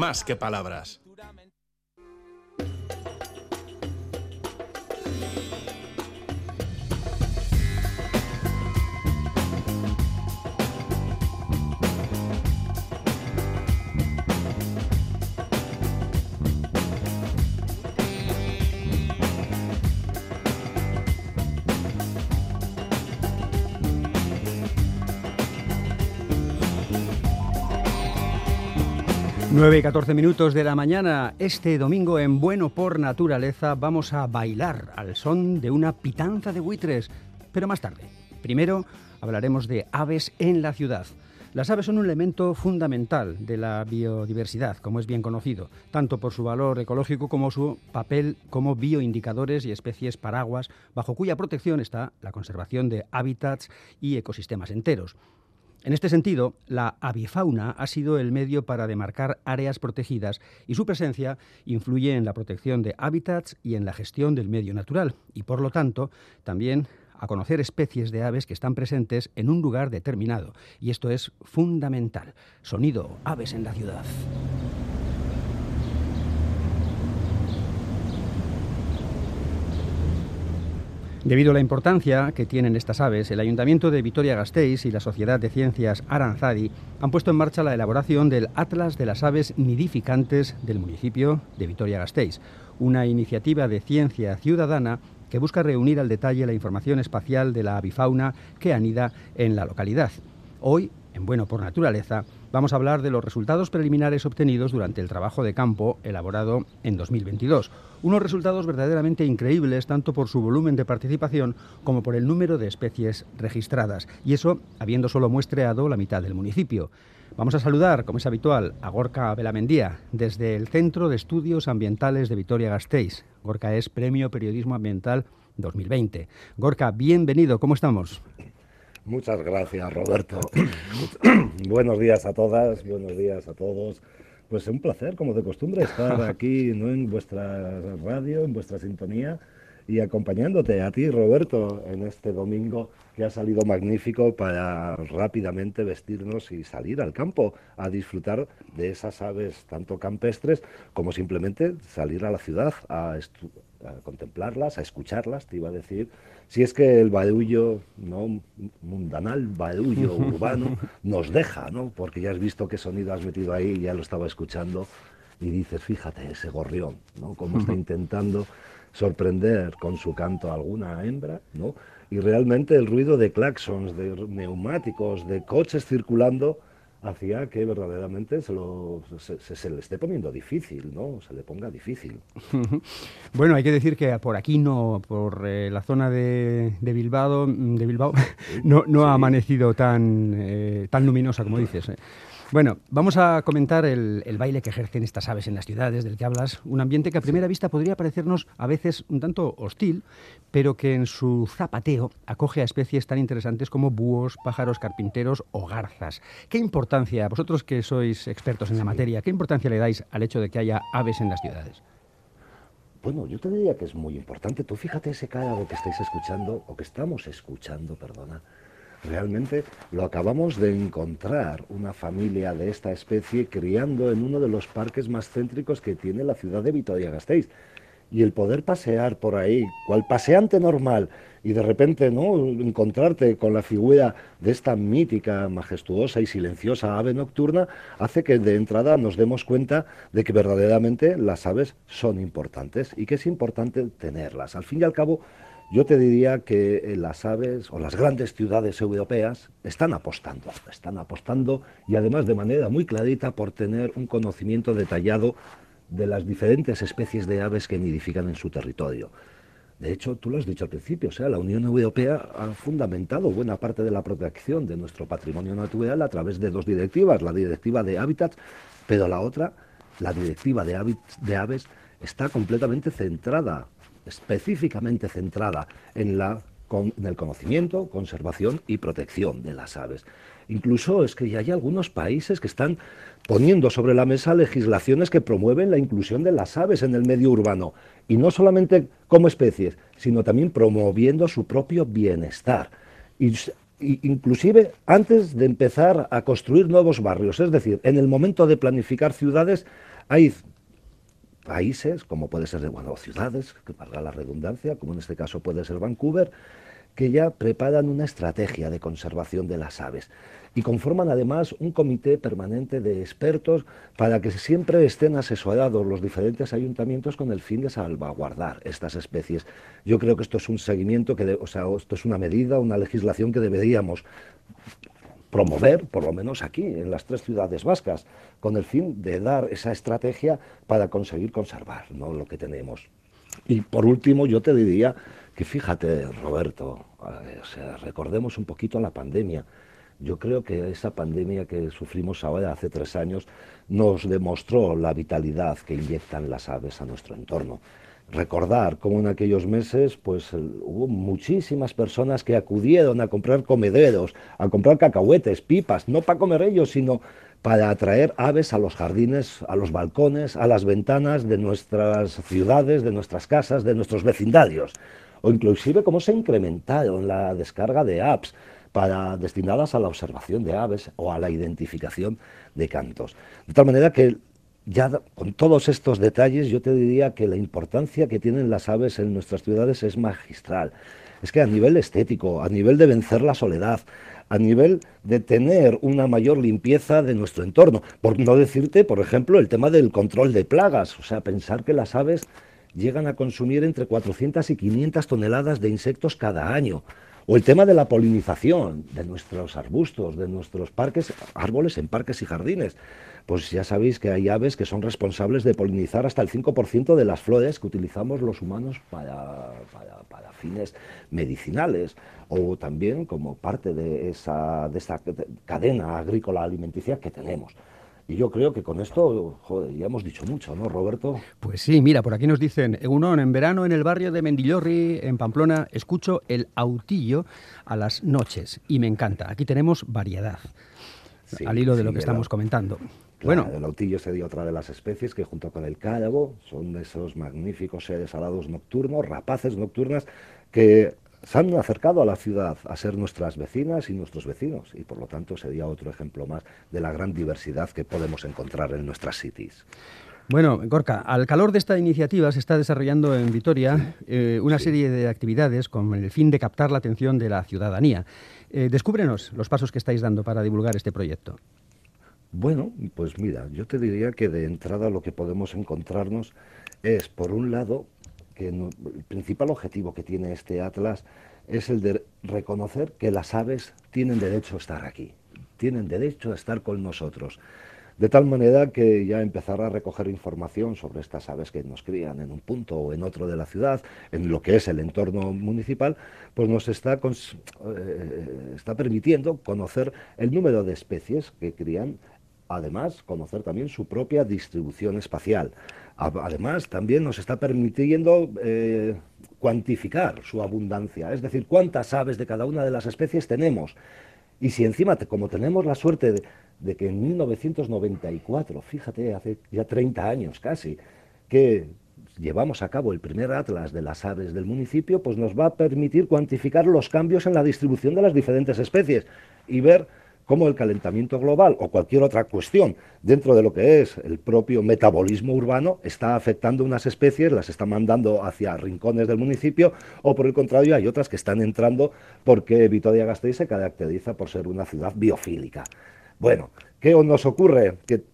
más que palabras. 9 y 14 minutos de la mañana, este domingo en Bueno por Naturaleza vamos a bailar al son de una pitanza de buitres, pero más tarde. Primero hablaremos de aves en la ciudad. Las aves son un elemento fundamental de la biodiversidad, como es bien conocido, tanto por su valor ecológico como su papel como bioindicadores y especies paraguas, bajo cuya protección está la conservación de hábitats y ecosistemas enteros. En este sentido, la avifauna ha sido el medio para demarcar áreas protegidas y su presencia influye en la protección de hábitats y en la gestión del medio natural y, por lo tanto, también a conocer especies de aves que están presentes en un lugar determinado. Y esto es fundamental. Sonido, aves en la ciudad. Debido a la importancia que tienen estas aves, el Ayuntamiento de Vitoria-Gasteiz y la Sociedad de Ciencias Aranzadi han puesto en marcha la elaboración del Atlas de las Aves Nidificantes del municipio de Vitoria-Gasteiz, una iniciativa de ciencia ciudadana que busca reunir al detalle la información espacial de la avifauna que anida en la localidad. Hoy, en Bueno por Naturaleza, vamos a hablar de los resultados preliminares obtenidos durante el trabajo de campo elaborado en 2022 unos resultados verdaderamente increíbles tanto por su volumen de participación como por el número de especies registradas, y eso habiendo solo muestreado la mitad del municipio. Vamos a saludar, como es habitual, a Gorka Belamendía desde el Centro de Estudios Ambientales de Vitoria-Gasteiz. Gorka es Premio Periodismo Ambiental 2020. Gorka, bienvenido, ¿cómo estamos? Muchas gracias, Roberto. buenos días a todas, buenos días a todos. Pues es un placer, como de costumbre, estar aquí ¿no? en vuestra radio, en vuestra sintonía y acompañándote a ti, Roberto, en este domingo que ha salido magnífico para rápidamente vestirnos y salir al campo a disfrutar de esas aves tanto campestres como simplemente salir a la ciudad a, a contemplarlas, a escucharlas, te iba a decir, si es que el badullo ¿no? mundanal, badullo urbano, nos deja, ¿no? Porque ya has visto qué sonido has metido ahí, ya lo estaba escuchando, y dices, fíjate, ese gorrión, ¿no? Cómo está intentando sorprender con su canto a alguna hembra, ¿no? Y realmente el ruido de claxons, de neumáticos, de coches circulando, hacía que verdaderamente se, lo, se, le esté poniendo difícil, ¿no? Se le ponga difícil. bueno, hay que decir que por aquí no, por eh, la zona de, Bilbao, de Bilbao no, no ha amanecido tan, eh, tan luminosa como dices. ¿eh? Bueno, vamos a comentar el, baile que ejercen estas aves en las ciudades del que hablas, un ambiente que a primera vista podría parecernos a veces un tanto hostil, pero que en su zapateo acoge a especies tan interesantes como búhos, pájaros carpinteros o garzas. ¿Qué importancia, vosotros que sois expertos en la materia, qué importancia le dais al hecho de que haya aves en las ciudades? Bueno, yo te diría que es muy importante. Tú fíjate ese cágado que estáis escuchando, o que estamos escuchando, perdona, Realmente lo acabamos de encontrar, una familia de esta especie criando en uno de los parques más céntricos que tiene la ciudad de Vitoria-Gasteiz. Y el poder pasear por ahí, cual paseante normal, y de repente no encontrarte con la figura de esta mítica, majestuosa y silenciosa ave nocturna, hace que de entrada nos demos cuenta de que verdaderamente las aves son importantes y que es importante tenerlas. Al fin y al cabo, yo te diría que eh, las aves o las grandes ciudades europeas están apostando, están apostando y además de manera muy clarita por tener un conocimiento detallado de las diferentes especies de aves que nidifican en su territorio. De hecho, tú lo has dicho al principio, o sea, la Unión Europea ha fundamentado buena parte de la protección de nuestro patrimonio natural a través de dos directivas, la directiva de hábitats, pero la otra, la directiva de, de aves, está completamente centrada específicamente centrada en, la, en el conocimiento, conservación y protección de las aves. Incluso es que ya hay algunos países que están poniendo sobre la mesa legislaciones que promueven la inclusión de las aves en el medio urbano, y no solamente como especies, sino también promoviendo su propio bienestar. Y inclusive antes de empezar a construir nuevos barrios. Es decir, en el momento de planificar ciudades hay países, como puede ser, bueno, ciudades, que valga la redundancia, como en este caso puede ser Vancouver, que ya preparan una estrategia de conservación de las aves y conforman además un comité permanente de expertos para que siempre estén asesorados los diferentes ayuntamientos con el fin de salvaguardar estas especies. Yo creo que esto es un seguimiento, que o sea, esto es una medida, una legislación que deberíamos promover, por lo menos aquí, en las tres ciudades vascas, con el fin de dar esa estrategia para conseguir conservar ¿no? lo que tenemos. Y por último, yo te diría que fíjate, Roberto, sea, recordemos un poquito la pandemia. Yo creo que esa pandemia que sufrimos ahora hace tres años nos demostró la vitalidad que inyectan las aves a nuestro entorno. Recordar cómo en aquellos meses pues hubo muchísimas personas que acudieron a comprar comederos, a comprar cacahuetes, pipas, no para comer ellos, sino para atraer aves a los jardines, a los balcones, a las ventanas de nuestras ciudades, de nuestras casas, de nuestros vecindarios o inclusive cómo se en la descarga de apps para, destinadas a la observación de aves o a la identificación de cantos. De tal manera que ya con todos estos detalles yo te diría que la importancia que tienen las aves en nuestras ciudades es magistral. Es que a nivel estético, a nivel de vencer la soledad, a nivel de tener una mayor limpieza de nuestro entorno, por no decirte, por ejemplo, el tema del control de plagas, o sea, pensar que las aves llegan a consumir entre 400 y 500 toneladas de insectos cada año. O el tema de la polinización de nuestros arbustos, de nuestros parques, árboles en parques y jardines. Pues ya sabéis que hay aves que son responsables de polinizar hasta el 5% de las flores que utilizamos los humanos para, para, fines medicinales o también como parte de esa, de esa cadena agrícola alimenticia que tenemos. Y yo creo que con esto, joder, ya hemos dicho mucho, ¿no, Roberto? Pues sí, mira, por aquí nos dicen, Egunon, en verano en el barrio de Mendillorri, en Pamplona, escucho el autillo a las noches y me encanta. Aquí tenemos variedad, al hilo de lo que estamos comentando. bueno, el autillo sería otra de las especies que junto con el cálabo son de esos magníficos seres alados nocturnos, rapaces nocturnas, que se han acercado a la ciudad a ser nuestras vecinas y nuestros vecinos y por lo tanto sería otro ejemplo más de la gran diversidad que podemos encontrar en nuestras cities. Bueno, Gorka, al calor de esta iniciativa se está desarrollando en Vitoria eh, una serie de actividades con el fin de captar la atención de la ciudadanía. Eh, descúbrenos los pasos que estáis dando para divulgar este proyecto. Bueno, pues mira, yo te diría que de entrada lo que podemos encontrarnos es, por un lado, el principal objetivo que tiene este atlas es el de reconocer que las aves tienen derecho a estar aquí, tienen derecho a estar con nosotros. De tal manera que ya empezar a recoger información sobre estas aves que nos crían en un punto o en otro de la ciudad, en lo que es el entorno municipal, pues nos está, eh, está permitiendo conocer el número de especies que crían además conocer también su propia distribución espacial. Además, también nos está permitiendo eh, cuantificar su abundancia, es decir, cuántas aves de cada una de las especies tenemos. Y si encima, como tenemos la suerte de, de que en 1994, fíjate, hace ya 30 años casi, que llevamos a cabo el primer atlas de las aves del municipio, pues nos va a permitir cuantificar los cambios en la distribución de las diferentes especies y ver cómo el calentamiento global o cualquier otra cuestión dentro de lo que es el propio metabolismo urbano está afectando unas especies, las está mandando hacia rincones del municipio o por el contrario hay otras que están entrando porque Vitoria-Gasteiz se caracteriza por ser una ciudad biofílica. Bueno, ¿qué nos ocurre? Que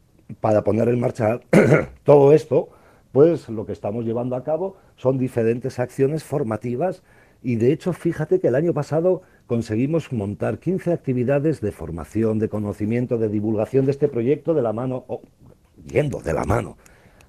para poner en marcha todo esto, pues lo que estamos llevando a cabo son diferentes acciones formativas y de hecho fíjate que el año pasado conseguimos montar 15 actividades de formación, de conocimiento, de divulgación de este proyecto de la mano, o yendo de la mano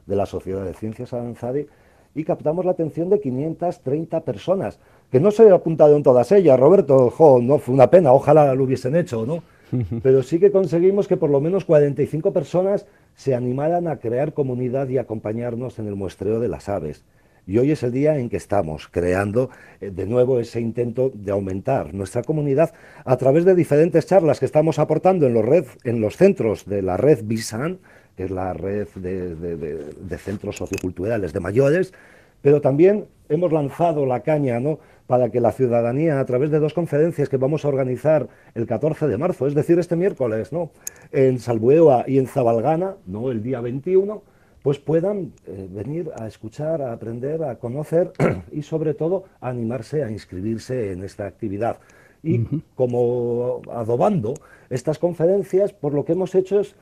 de la Sociedad de Ciencias Avanzadi y captamos la atención de 530 personas, que no se apuntaron todas ellas, Roberto, no fue una pena, ojalá lo hubiesen hecho, ¿no? Pero sí que conseguimos que por lo menos 45 personas se animaran a crear comunidad y acompañarnos en el muestreo de las aves. Y hoy es el día en que estamos creando eh, de nuevo ese intento de aumentar nuestra comunidad a través de diferentes charlas que estamos aportando en los, centros de la red BISAN, que es la red de, centros socioculturales de mayores, Pero también hemos lanzado la caña, ¿no? para que la ciudadanía, a través de dos conferencias que vamos a organizar el 14 de marzo, es decir, este miércoles, ¿no? en Salbueoa y en Zabalgana, no el día 21, pues puedan eh, venir a escuchar, a aprender, a conocer y sobre todo a animarse a inscribirse en esta actividad. Y como adobando estas conferencias, por lo que hemos hecho es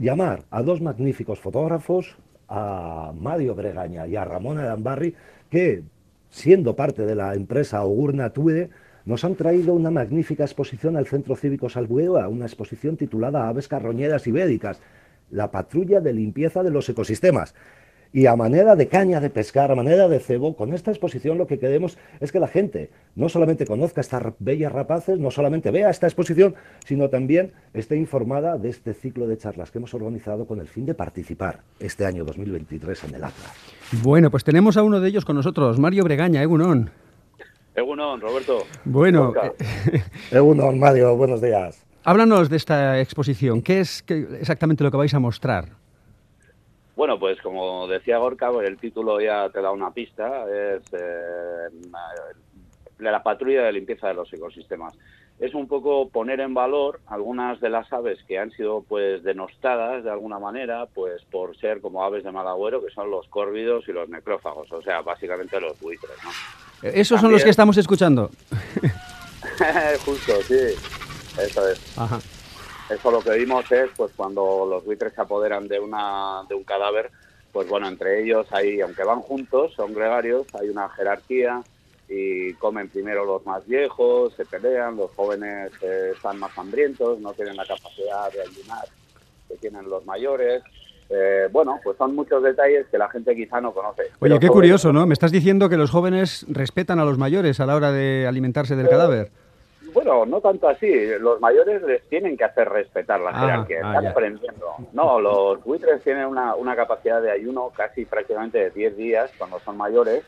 llamar a dos magníficos fotógrafos, a Mario Bregaña y a Ramón Arambarri, que siendo parte de la empresa Ogurna Tude, nos han traído una magnífica exposición al Centro Cívico Salbueva, una exposición titulada Aves carroñeras ibéricas, la patrulla de limpieza de los ecosistemas. Y a manera de caña de pescar, a manera de cebo, con esta exposición lo que queremos es que la gente no solamente conozca estas bellas rapaces, no solamente vea esta exposición, sino también esté informada de este ciclo de charlas que hemos organizado con el fin de participar este año 2023 en el Atlas. Bueno, pues tenemos a uno de ellos con nosotros, Mario Bregaña, Egunon. Egunon, Roberto. Bueno, Egunon, Mario, buenos días. Háblanos de esta exposición. ¿Qué es exactamente lo que vais a mostrar? Bueno, pues como decía Gorka, pues el título ya te da una pista, es eh, la patrulla de limpieza de los ecosistemas. Es un poco poner en valor algunas de las aves que han sido pues denostadas de alguna manera, pues por ser como aves de mal agüero, que son los córvidos y los necrófagos, o sea, básicamente los buitres, ¿no? Esos son los que estamos escuchando. Justo, sí, eso es. Ajá. Eso lo que vimos es pues cuando los buitres se apoderan de, una, de un cadáver, pues bueno, entre ellos hay, aunque van juntos, son gregarios, hay una jerarquía y comen primero los más viejos, se pelean, los jóvenes eh, están más hambrientos, no tienen la capacidad de ayunar que tienen los mayores. Eh, bueno, pues son muchos detalles que la gente quizá no conoce. Oye, qué curioso, ¿no? Me estás diciendo que los jóvenes respetan a los mayores a la hora de alimentarse del cadáver. Bueno, no tanto así. Los mayores les tienen que hacer respetar la ah, jerarquía. Ah, Están aprendiendo. No, los buitres tienen una, una capacidad de ayuno casi prácticamente de 10 días cuando son mayores,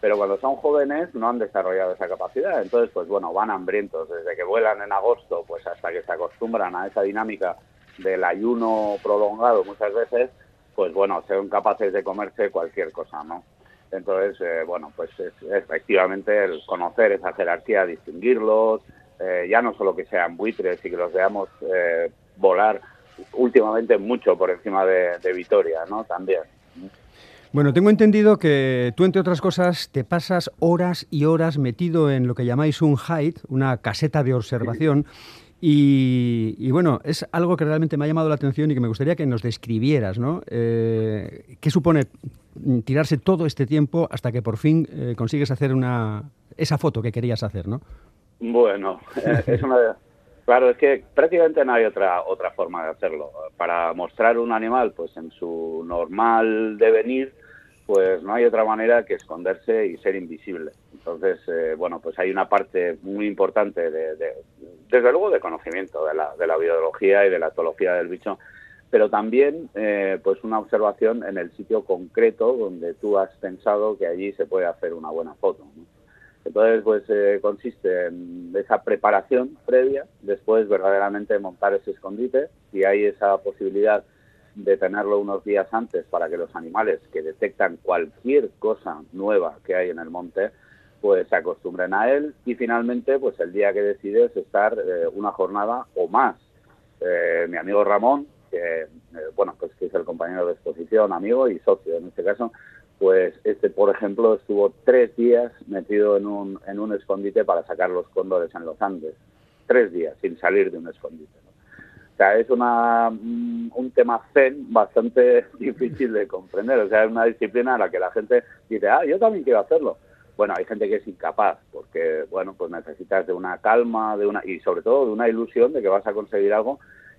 pero cuando son jóvenes no han desarrollado esa capacidad. Entonces, pues bueno, van hambrientos. Desde que vuelan en agosto, pues hasta que se acostumbran a esa dinámica del ayuno prolongado muchas veces, pues bueno, son capaces de comerse cualquier cosa, ¿no? Entonces, eh, bueno, pues es, efectivamente el conocer esa jerarquía, distinguirlos, eh, ya no solo que sean buitres y que los veamos eh, volar últimamente mucho por encima de, de Vitoria, ¿no? También. Bueno, tengo entendido que tú, entre otras cosas, te pasas horas y horas metido en lo que llamáis un hide, una caseta de observación. Y, bueno, es algo que realmente me ha llamado la atención y que me gustaría que nos describieras, ¿no? Eh, ¿Qué supone tirarse todo este tiempo hasta que por fin eh, consigues hacer una esa foto que querías hacer, ¿no? Bueno, eh, es una claro, es que prácticamente no hay otra otra forma de hacerlo. Para mostrar un animal, pues en su normal devenir, pues no hay otra manera que esconderse y ser invisible. Entonces, eh, bueno, pues hay una parte muy importante, de, desde luego, de conocimiento de la, de la biología y de la etología del bicho, pero también, eh, pues una observación en el sitio concreto donde tú has pensado que allí se puede hacer una buena foto. Entonces, pues eh, consiste en esa preparación previa, después verdaderamente montar ese escondite, si hay esa posibilidad de tenerlo unos días antes para que los animales que detectan cualquier cosa nueva que hay en el monte, pues se acostumbren a él y finalmente, pues el día que decides estar eh, una jornada o más. Eh, mi amigo Ramón, que eh, bueno, pues que es el compañero de exposición, amigo y socio en este caso, pues este, por ejemplo, estuvo tres días metido en un, en un escondite para sacar los cóndores en los Andes. Tres días sin salir de un escondite. O sea, es una, mm, un tema zen bastante difícil de comprender. O sea, es una disciplina en la que la gente dice, ah, yo también quiero hacerlo. Bueno, hay gente que es incapaz porque, bueno, pues necesitas de una calma de una y sobre todo de una ilusión de que vas a conseguir algo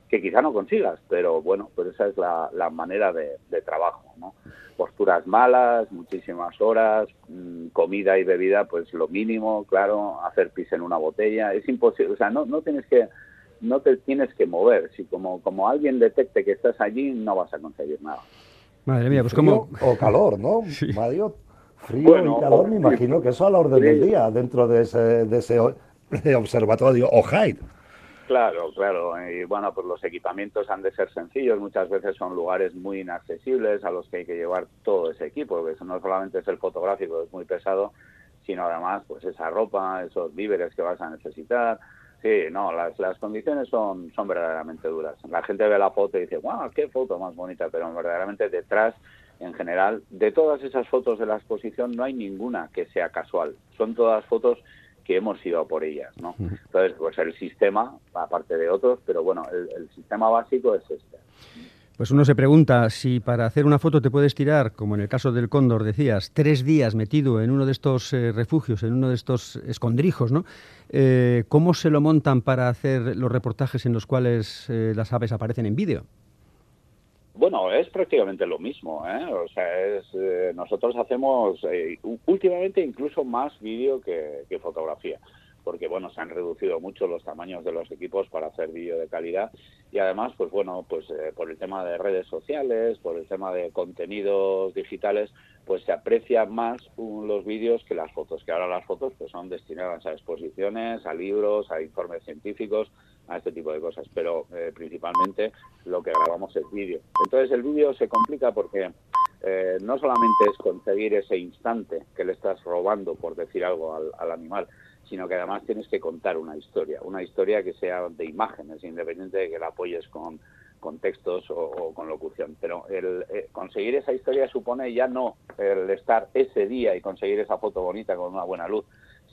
que quizá no consigas, pero bueno, pues esa es la, la manera de, de, trabajo, ¿no? Posturas malas, muchísimas horas, mm, comida y bebida, pues lo mínimo, claro, hacer pis en una botella, es imposible, o sea, no, no tienes que no te tienes que mover. Si como, como alguien detecte que estás allí, no vas a conseguir nada. Madre mía, pues como... O calor, ¿no, Mario? Frío y calor, me imagino que eso a la orden del día, dentro de ese, de ese observatorio o Claro, claro. Y bueno, pues los equipamientos han de ser sencillos. Muchas veces son lugares muy inaccesibles a los que hay que llevar todo ese equipo, porque eso no solamente es el fotográfico, es muy pesado, sino además pues esa ropa, esos víveres que vas a necesitar. Sí, no, las, las condiciones son, son verdaderamente duras. La gente ve la foto y dice, wow, qué foto más bonita, pero verdaderamente detrás, en general, de todas esas fotos de la exposición no hay ninguna que sea casual. Son todas fotos que hemos ido por ellas, ¿no? Entonces, pues el sistema, aparte de otros, pero bueno, el, sistema básico es este. Pues uno se pregunta si para hacer una foto te puedes tirar, como en el caso del cóndor decías, tres días metido en uno de estos eh, refugios, en uno de estos escondrijos, ¿no? Eh, ¿Cómo se lo montan para hacer los reportajes en los cuales eh, las aves aparecen en vídeo? Bueno, es prácticamente lo mismo. ¿eh? O sea, es, eh, nosotros hacemos eh, últimamente incluso más vídeo que, fotografía, porque bueno, se han reducido mucho los tamaños de los equipos para hacer vídeo de calidad y además, pues bueno, pues por el tema de redes sociales, por el tema de contenidos digitales, pues se aprecian más los vídeos que las fotos, que ahora las fotos pues son destinadas a exposiciones, a libros, a informes científicos, a este tipo de cosas, pero eh, principalmente lo que grabamos es vídeo. Entonces el vídeo se complica porque eh, no solamente es conseguir ese instante que le estás robando, por decir algo, al, animal, sino que además tienes que contar una historia, una historia que sea de imágenes, independiente de que la apoyes con, textos o, con locución. Pero el eh, conseguir esa historia supone ya no el estar ese día y conseguir esa foto bonita con una buena luz,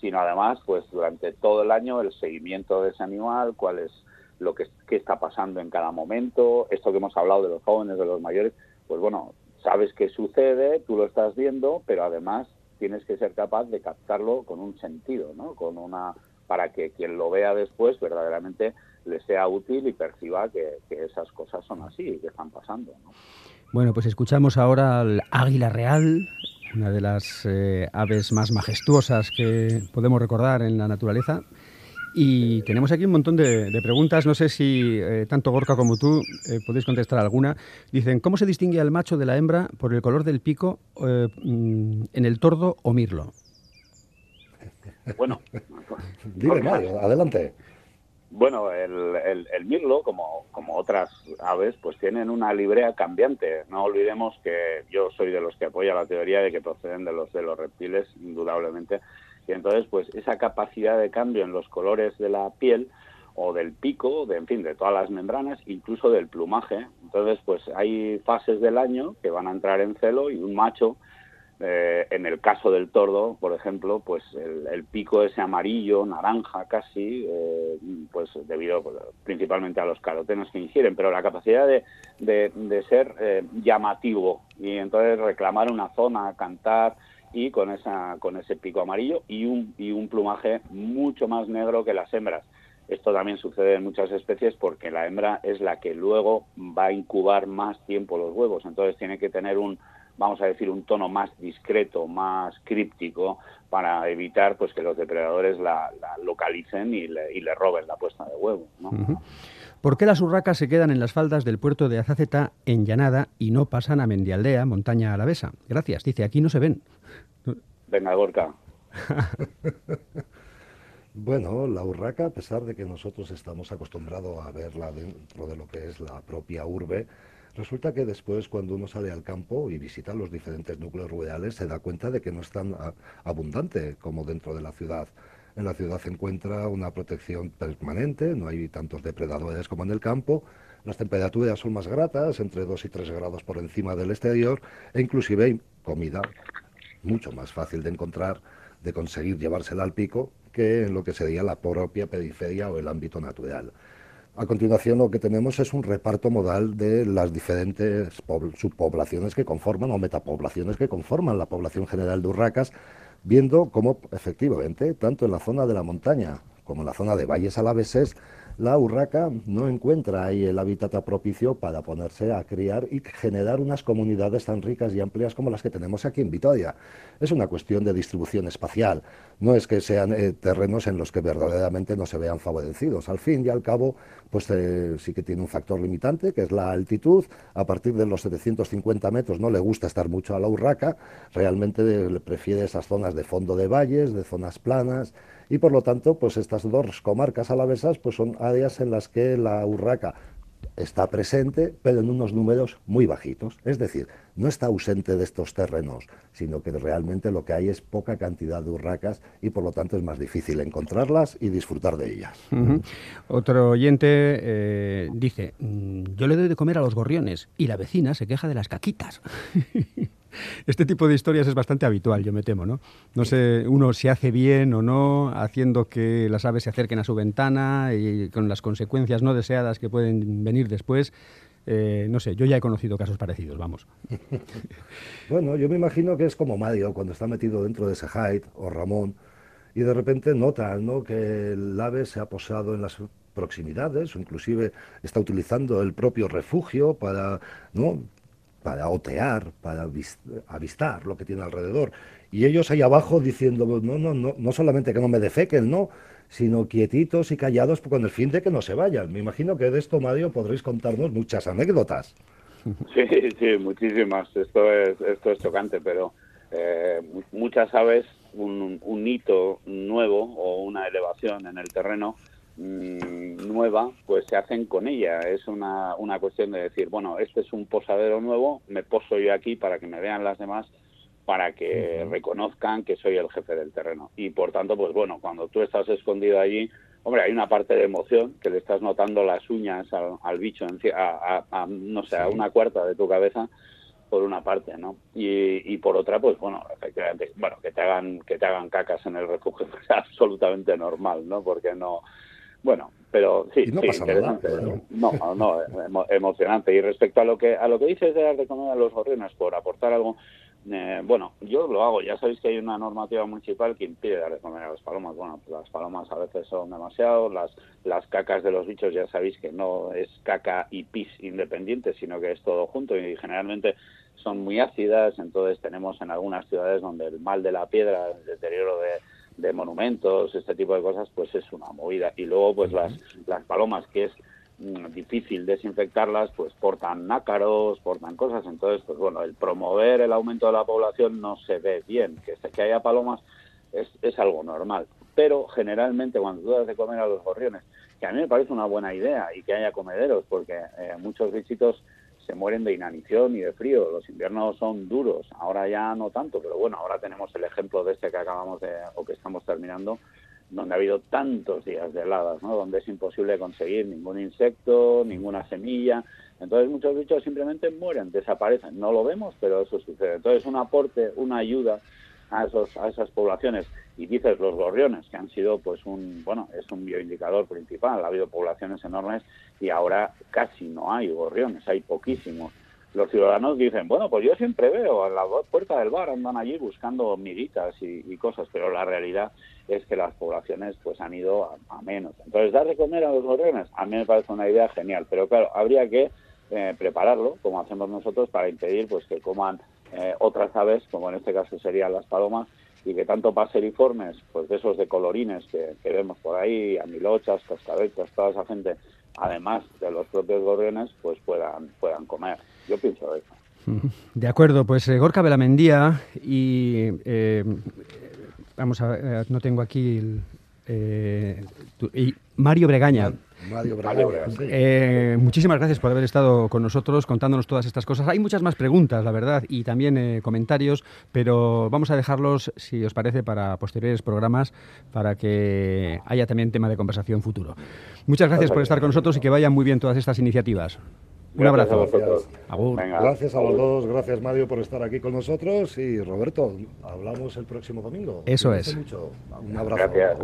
sino además, pues durante todo el año el seguimiento de ese animal, cuál es lo que, está pasando en cada momento, esto que hemos hablado de los jóvenes, de los mayores, pues bueno, sabes qué sucede, tú lo estás viendo, pero además tienes que ser capaz de captarlo con un sentido, ¿no? Con una para que quien lo vea después verdaderamente le sea útil y perciba que, esas cosas son así y que están pasando. ¿no? Bueno, pues escuchamos ahora al águila real, una de las eh, aves más majestuosas que podemos recordar en la naturaleza. Y tenemos aquí un montón de, preguntas. No sé si eh, tanto Gorka como tú eh, podéis contestar alguna. Dicen, ¿cómo se distingue al macho de la hembra por el color del pico mm, en el tordo o mirlo? Bueno, dime Mario, adelante. Bueno, el, el, mirlo, como, como otras aves, pues tienen una librea cambiante. No olvidemos que yo soy de los que apoya la teoría de que proceden de los de los reptiles, indudablemente. Y entonces, pues esa capacidad de cambio en los colores de la piel o del pico, de, en fin, de todas las membranas, incluso del plumaje. Entonces, pues hay fases del año que van a entrar en celo y un macho eh, en el caso del tordo, por ejemplo, pues el, pico ese amarillo, naranja casi, eh, pues debido pues, principalmente a los carotenos que ingieren, pero la capacidad de, de, ser eh, llamativo y entonces reclamar una zona, cantar y con esa con ese pico amarillo y un y un plumaje mucho más negro que las hembras. Esto también sucede en muchas especies porque la hembra es la que luego va a incubar más tiempo los huevos, entonces tiene que tener un vamos a decir, un tono más discreto, más críptico, para evitar pues que los depredadores la, localicen y le, y le, roben la puesta de huevo. ¿no? ¿Por qué las urracas se quedan en las faldas del puerto de Azaceta en Llanada y no pasan a Mendialdea, montaña alavesa? Gracias, dice, aquí no se ven. Venga, Gorka. Bueno, la urraca, a pesar de que nosotros estamos acostumbrados a verla dentro de lo que es la propia urbe, Resulta que después, cuando uno sale al campo y visita los diferentes núcleos rurales, se da cuenta de que no es tan abundante como dentro de la ciudad. En la ciudad se encuentra una protección permanente, no hay tantos depredadores como en el campo, las temperaturas son más gratas, entre 2 y 3 grados por encima del exterior, e inclusive hay comida mucho más fácil de encontrar, de conseguir llevársela al pico, que en lo que sería la propia periferia o el ámbito natural. A continuación lo que tenemos es un reparto modal de las diferentes subpoblaciones que conforman o metapoblaciones que conforman la población general de urracas, viendo cómo efectivamente, tanto en la zona de la montaña como en la zona de valles alaveses, la urraca no encuentra ahí el hábitat propicio para ponerse a criar y generar unas comunidades tan ricas y amplias como las que tenemos aquí en Vitoria. Es una cuestión de distribución espacial, no es que sean eh, terrenos en los que verdaderamente no se vean favorecidos. Al fin y al cabo, pues eh, sí que tiene un factor limitante, que es la altitud. A partir de los 750 metros no le gusta estar mucho a la urraca, realmente le prefiere esas zonas de fondo de valles, de zonas planas, y por lo tanto, pues estas dos comarcas alavesas pues son áreas en las que la urraca está presente, pero en unos números muy bajitos. Es decir, no está ausente de estos terrenos, sino que realmente lo que hay es poca cantidad de urracas y por lo tanto es más difícil encontrarlas y disfrutar de ellas. Otro oyente eh, dice, mm, yo le doy de comer a los gorriones y la vecina se queja de las caquitas. Este tipo de historias es bastante habitual, yo me temo, ¿no? No sé uno si hace bien o no, haciendo que las aves se acerquen a su ventana y con las consecuencias no deseadas que pueden venir después. Eh, no sé, yo ya he conocido casos parecidos, vamos. bueno, yo me imagino que es como Mario cuando está metido dentro de ese Hyde o Ramón y de repente nota ¿no? que el ave se ha posado en las proximidades o inclusive está utilizando el propio refugio para ¿no? Para otear, para avistar lo que tiene alrededor. Y ellos ahí abajo diciendo, no, no, no, solamente que no me defequen, no, sino quietitos y callados con el fin de que no se vayan. Me imagino que de esto, Mario, podréis contarnos muchas anécdotas. Sí, sí, muchísimas. Esto es, esto es chocante, pero eh, muchas aves, un, un hito nuevo o una elevación en el terreno Mm, nueva, pues se hacen con ella. Es una, una cuestión de decir, bueno, este es un posadero nuevo, me poso yo aquí para que me vean las demás, para que reconozcan que soy el jefe del terreno. Y por tanto, pues bueno, cuando tú estás escondido allí, hombre, hay una parte de emoción que le estás notando las uñas al, bicho, a, no sé, a una cuarta de tu cabeza por una parte, ¿no? Y, y, por otra, pues bueno, efectivamente, bueno, que te hagan que te hagan cacas en el refugio es absolutamente normal, ¿no? Porque no bueno, pero sí, no sí interesante. ¿no? no, emocionante. Y respecto a lo que a lo que dices de dar de comer a los gorriones por aportar algo, eh, bueno, yo lo hago. Ya sabéis que hay una normativa municipal que impide dar de comer a las palomas. Bueno, pues las palomas a veces son demasiado. Las las cacas de los bichos ya sabéis que no es caca y pis independiente, sino que es todo junto y generalmente son muy ácidas. Entonces tenemos en algunas ciudades donde el mal de la piedra, el deterioro de de monumentos, este tipo de cosas, pues es una movida. Y luego, pues las, las palomas, que es mm, difícil desinfectarlas, pues portan nácaros, portan cosas. Entonces, pues bueno, el promover el aumento de la población no se ve bien. Que, que haya palomas es, es algo normal. Pero generalmente cuando tú das de comer a los gorriones, que a mí me parece una buena idea y que haya comederos, porque eh, muchos bichitos se mueren de inanición y de frío. Los inviernos son duros, ahora ya no tanto, pero bueno, ahora tenemos el ejemplo de este que acabamos de, o que estamos terminando, donde ha habido tantos días de heladas, ¿no? donde es imposible conseguir ningún insecto, ninguna semilla. Entonces muchos bichos simplemente mueren, desaparecen. No lo vemos, pero eso sucede. Entonces un aporte, una ayuda a, esos, a esas poblaciones. Y dices los gorriones, que han sido pues un, bueno, es un bioindicador principal. Ha habido poblaciones enormes y ahora casi no hay gorriones, hay poquísimos. Los ciudadanos dicen, bueno, pues yo siempre veo a la puerta del bar, andan allí buscando miguitas y, cosas, pero la realidad es que las poblaciones pues han ido a, menos. Entonces, dar de comer a los gorriones, a mí me parece una idea genial, pero claro, habría que eh, prepararlo, como hacemos nosotros, para impedir pues que coman eh, otras aves, como en este caso serían las palomas, y que tanto paseriformes, pues de esos de colorines que, vemos por ahí, amilochas, cascabetas, toda esa gente, además de los propios gorriones, pues puedan, puedan comer. Yo pienso eso. De acuerdo, pues eh, Gorka Belamendía y eh, vamos a ver, no tengo aquí y Mario Bregaña. Eh, muchísimas gracias por haber estado con nosotros contándonos todas estas cosas. Hay muchas más preguntas, la verdad, y también eh, comentarios, pero vamos a dejarlos, si os parece, para posteriores programas, para que haya también tema de conversación futuro. Muchas gracias por estar con nosotros y que vayan muy bien todas estas iniciativas. Un abrazo. Gracias. a los dos, gracias Mario por estar aquí con nosotros y Roberto, hablamos el próximo domingo. Eso es. Un abrazo. Gracias.